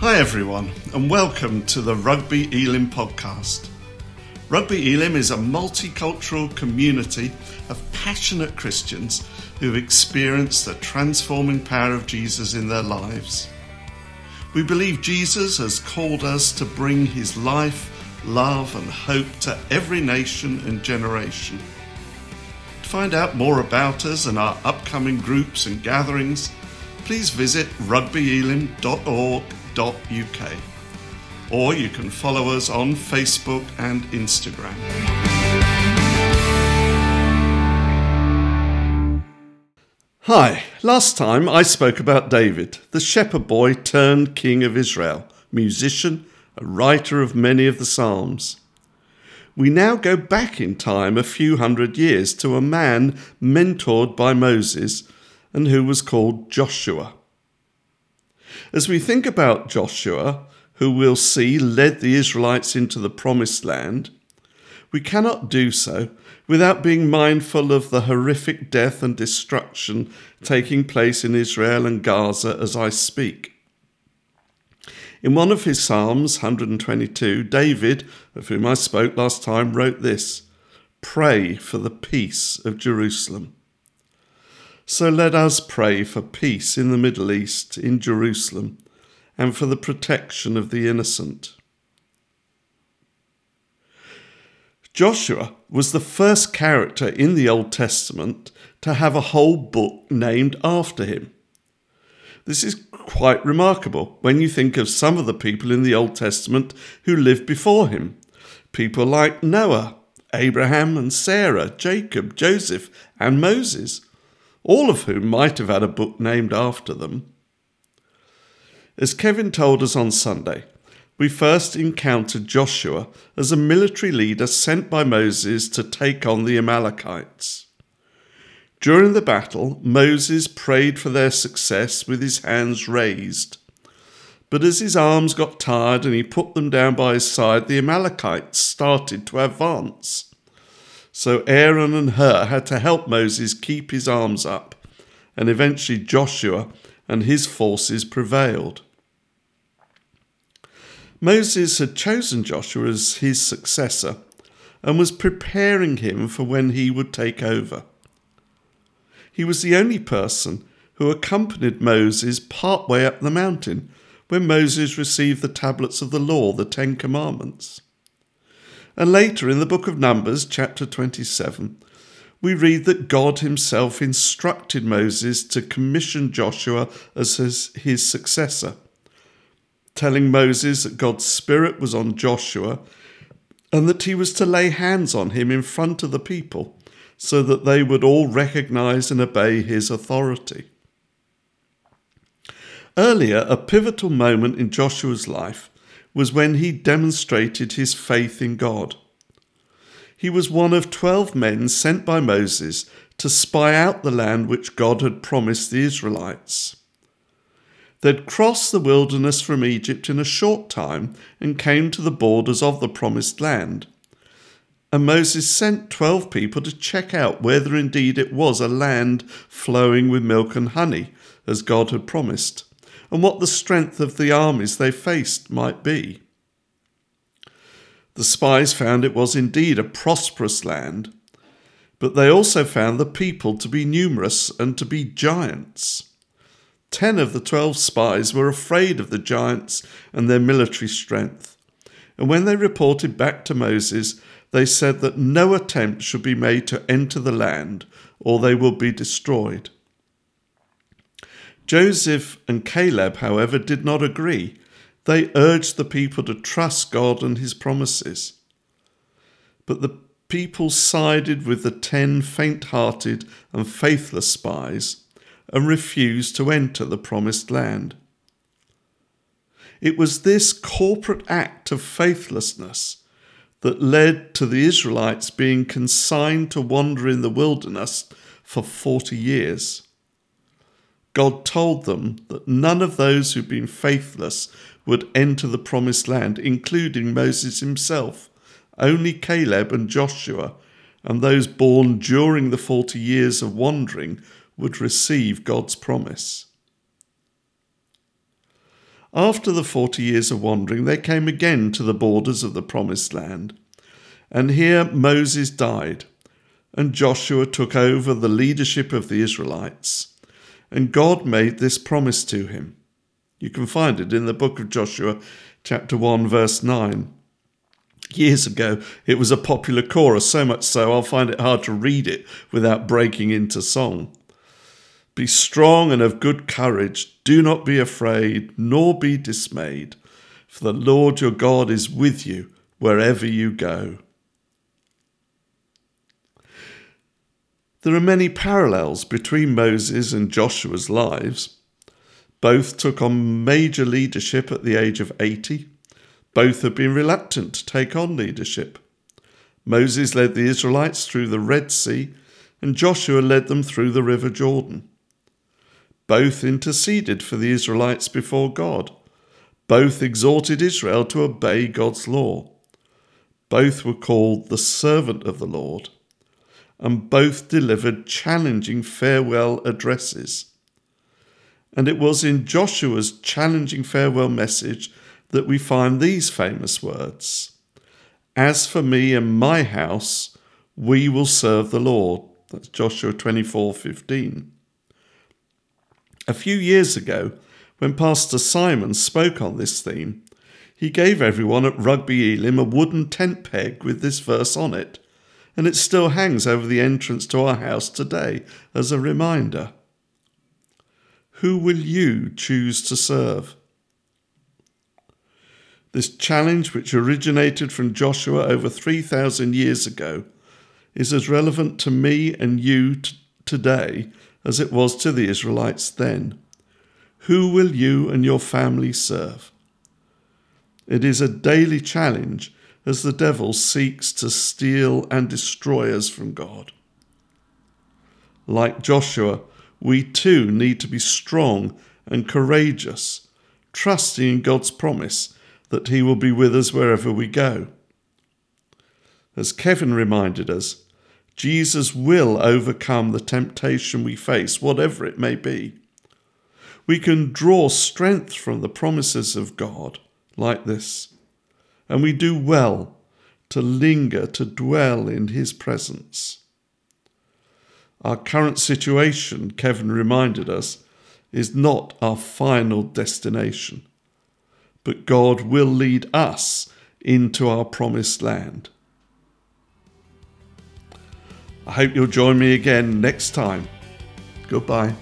Hi, everyone, and welcome to the Rugby Elim podcast. Rugby Elim is a multicultural community of passionate Christians who've experienced the transforming power of Jesus in their lives. We believe Jesus has called us to bring his life, love, and hope to every nation and generation. To find out more about us and our upcoming groups and gatherings, please visit rugbyelim.org www.ecc.uk. Or you can follow us on Facebook and Instagram. Hi, last time I spoke about David, the shepherd boy turned king of Israel, musician, a writer of many of the Psalms. We now go back in time a few hundred years to a man mentored by Moses and who was called Joshua. As we think about Joshua, who we'll see led the Israelites into the promised land, we cannot do so without being mindful of the horrific death and destruction taking place in Israel and Gaza as I speak. In one of his Psalms, 122, David, of whom I spoke last time, wrote this Pray for the peace of Jerusalem. So let us pray for peace in the Middle East, in Jerusalem, and for the protection of the innocent. Joshua was the first character in the Old Testament to have a whole book named after him. This is quite remarkable when you think of some of the people in the Old Testament who lived before him. People like Noah, Abraham and Sarah, Jacob, Joseph, and Moses all of whom might have had a book named after them. As Kevin told us on Sunday, we first encountered Joshua as a military leader sent by Moses to take on the Amalekites. During the battle, Moses prayed for their success with his hands raised. But as his arms got tired and he put them down by his side, the Amalekites started to advance. So Aaron and Hur had to help Moses keep his arms up, and eventually Joshua and his forces prevailed. Moses had chosen Joshua as his successor and was preparing him for when he would take over. He was the only person who accompanied Moses part way up the mountain when Moses received the tablets of the law, the Ten Commandments. And later in the book of Numbers, chapter 27, we read that God himself instructed Moses to commission Joshua as his, his successor, telling Moses that God's Spirit was on Joshua and that he was to lay hands on him in front of the people so that they would all recognize and obey his authority. Earlier, a pivotal moment in Joshua's life was when he demonstrated his faith in God. He was one of twelve men sent by Moses to spy out the land which God had promised the Israelites. They'd crossed the wilderness from Egypt in a short time and came to the borders of the promised land. And Moses sent twelve people to check out whether indeed it was a land flowing with milk and honey, as God had promised and what the strength of the armies they faced might be. The spies found it was indeed a prosperous land, but they also found the people to be numerous and to be giants. Ten of the twelve spies were afraid of the giants and their military strength, and when they reported back to Moses, they said that no attempt should be made to enter the land, or they will be destroyed. Joseph and Caleb, however, did not agree. They urged the people to trust God and his promises. But the people sided with the ten faint hearted and faithless spies and refused to enter the promised land. It was this corporate act of faithlessness that led to the Israelites being consigned to wander in the wilderness for 40 years. God told them that none of those who'd been faithless would enter the promised land, including Moses himself. Only Caleb and Joshua and those born during the 40 years of wandering would receive God's promise. After the forty years of wandering, they came again to the borders of the promised land. And here Moses died, and Joshua took over the leadership of the Israelites. And God made this promise to him. You can find it in the book of Joshua, chapter 1, verse 9. Years ago, it was a popular chorus, so much so I'll find it hard to read it without breaking into song. Be strong and of good courage. Do not be afraid, nor be dismayed, for the Lord your God is with you wherever you go. There are many parallels between Moses and Joshua's lives. Both took on major leadership at the age of 80. Both have been reluctant to take on leadership. Moses led the Israelites through the Red Sea, and Joshua led them through the River Jordan. Both interceded for the Israelites before God. Both exhorted Israel to obey God's law. Both were called the servant of the Lord and both delivered challenging farewell addresses. And it was in Joshua's challenging farewell message that we find these famous words As for me and my house, we will serve the Lord. That's Joshua 24 15. A few years ago, when Pastor Simon spoke on this theme, he gave everyone at Rugby Elim a wooden tent peg with this verse on it and it still hangs over the entrance to our house today as a reminder. Who will you choose to serve? This challenge, which originated from Joshua over 3,000 years ago, is as relevant to me and you t- today as it was to the Israelites then. Who will you and your family serve? It is a daily challenge as the devil seeks to steal and destroy us from God. Like Joshua, we too need to be strong and courageous, trusting in God's promise that He will be with us wherever we go. As Kevin reminded us, Jesus will overcome the temptation we face, whatever it may be. We can draw strength from the promises of God like this and we do well to linger, to dwell in His presence. Our current situation, Kevin reminded us, is not our final destination, but God will lead us into our promised land. I hope you'll join me again next time. Goodbye.